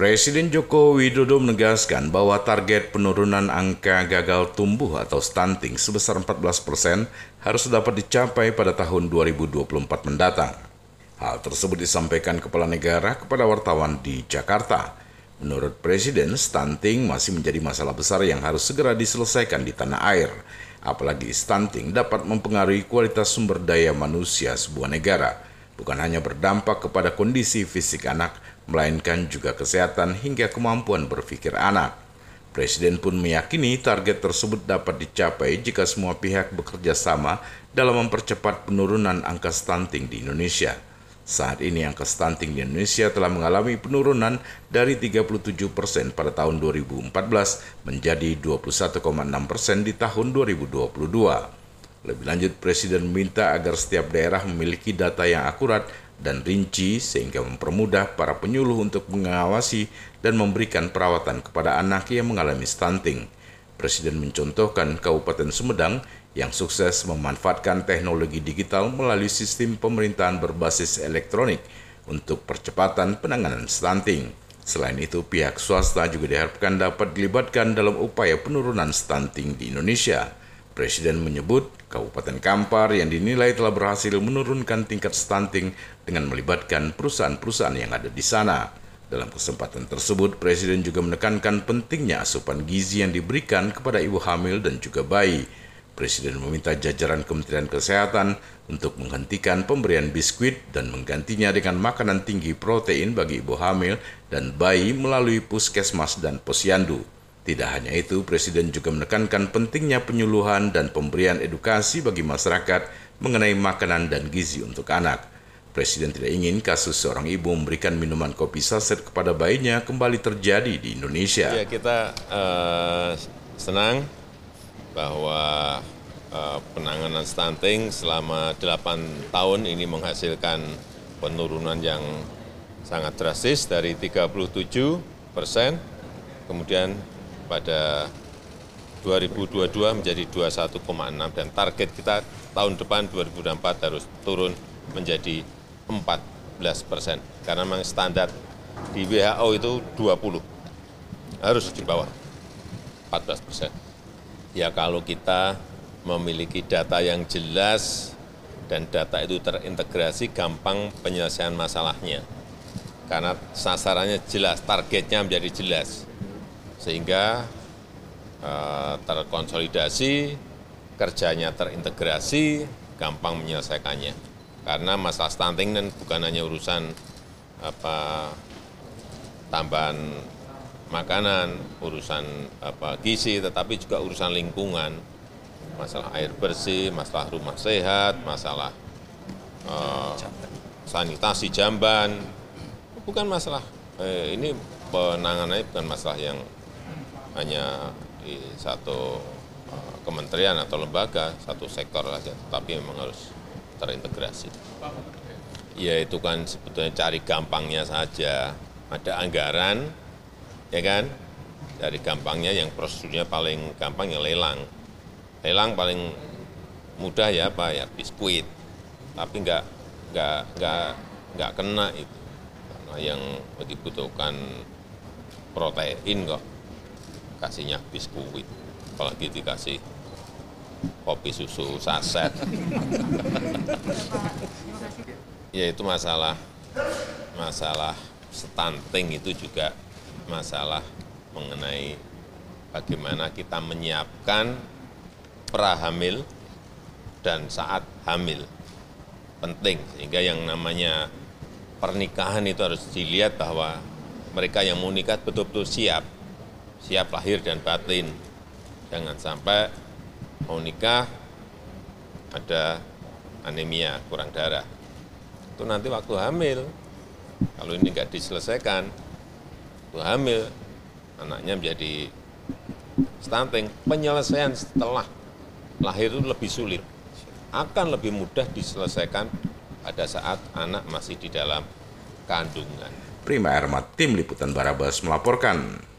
Presiden Joko Widodo menegaskan bahwa target penurunan angka gagal tumbuh atau stunting sebesar 14 persen harus dapat dicapai pada tahun 2024 mendatang. Hal tersebut disampaikan Kepala Negara kepada wartawan di Jakarta. Menurut Presiden, stunting masih menjadi masalah besar yang harus segera diselesaikan di tanah air. Apalagi stunting dapat mempengaruhi kualitas sumber daya manusia sebuah negara. Bukan hanya berdampak kepada kondisi fisik anak, melainkan juga kesehatan hingga kemampuan berpikir anak. Presiden pun meyakini target tersebut dapat dicapai jika semua pihak bekerja sama dalam mempercepat penurunan angka stunting di Indonesia. Saat ini angka stunting di Indonesia telah mengalami penurunan dari 37 persen pada tahun 2014 menjadi 21,6 persen di tahun 2022. Lebih lanjut, Presiden meminta agar setiap daerah memiliki data yang akurat dan rinci sehingga mempermudah para penyuluh untuk mengawasi dan memberikan perawatan kepada anak yang mengalami stunting. Presiden mencontohkan Kabupaten Sumedang yang sukses memanfaatkan teknologi digital melalui sistem pemerintahan berbasis elektronik untuk percepatan penanganan stunting. Selain itu, pihak swasta juga diharapkan dapat dilibatkan dalam upaya penurunan stunting di Indonesia. Presiden menyebut Kabupaten Kampar yang dinilai telah berhasil menurunkan tingkat stunting dengan melibatkan perusahaan-perusahaan yang ada di sana. Dalam kesempatan tersebut, Presiden juga menekankan pentingnya asupan gizi yang diberikan kepada ibu hamil dan juga bayi. Presiden meminta jajaran Kementerian Kesehatan untuk menghentikan pemberian biskuit dan menggantinya dengan makanan tinggi protein bagi ibu hamil dan bayi melalui puskesmas dan posyandu. Tidak hanya itu, Presiden juga menekankan pentingnya penyuluhan dan pemberian edukasi bagi masyarakat mengenai makanan dan gizi untuk anak. Presiden tidak ingin kasus seorang ibu memberikan minuman kopi saset kepada bayinya kembali terjadi di Indonesia. Ya, kita uh, senang bahwa uh, penanganan stunting selama 8 tahun ini menghasilkan penurunan yang sangat drastis dari 37 persen, kemudian pada 2022 menjadi 21,6 dan target kita tahun depan 2024 harus turun menjadi 14 persen. Karena memang standar di WHO itu 20 harus di bawah 14 persen. Ya kalau kita memiliki data yang jelas dan data itu terintegrasi gampang penyelesaian masalahnya. Karena sasarannya jelas, targetnya menjadi jelas sehingga uh, terkonsolidasi, kerjanya terintegrasi, gampang menyelesaikannya. Karena masalah stunting dan bukan hanya urusan apa tambahan makanan, urusan apa gizi, tetapi juga urusan lingkungan, masalah air bersih, masalah rumah sehat, masalah uh, sanitasi jamban, bukan masalah eh, ini penanganannya bukan masalah yang hanya di satu eh, kementerian atau lembaga, satu sektor saja, tapi memang harus terintegrasi. Ya itu kan sebetulnya cari gampangnya saja. Ada anggaran, ya kan? Dari gampangnya yang prosedurnya paling gampang ya lelang. Lelang paling mudah ya apa ya biskuit, tapi nggak nggak nggak nggak kena itu karena yang dibutuhkan protein kok kasihnya biskuit apalagi dikasih kopi susu saset. Ya itu masalah masalah stunting itu juga masalah mengenai bagaimana kita menyiapkan prahamil dan saat hamil. Penting sehingga yang namanya pernikahan itu harus dilihat bahwa mereka yang mau nikah betul-betul siap siap lahir dan batin. Jangan sampai mau nikah ada anemia, kurang darah. Itu nanti waktu hamil, kalau ini nggak diselesaikan, waktu hamil, anaknya menjadi stunting, penyelesaian setelah lahir itu lebih sulit. Akan lebih mudah diselesaikan pada saat anak masih di dalam kandungan. Prima Ermat, Tim Liputan Barabas melaporkan.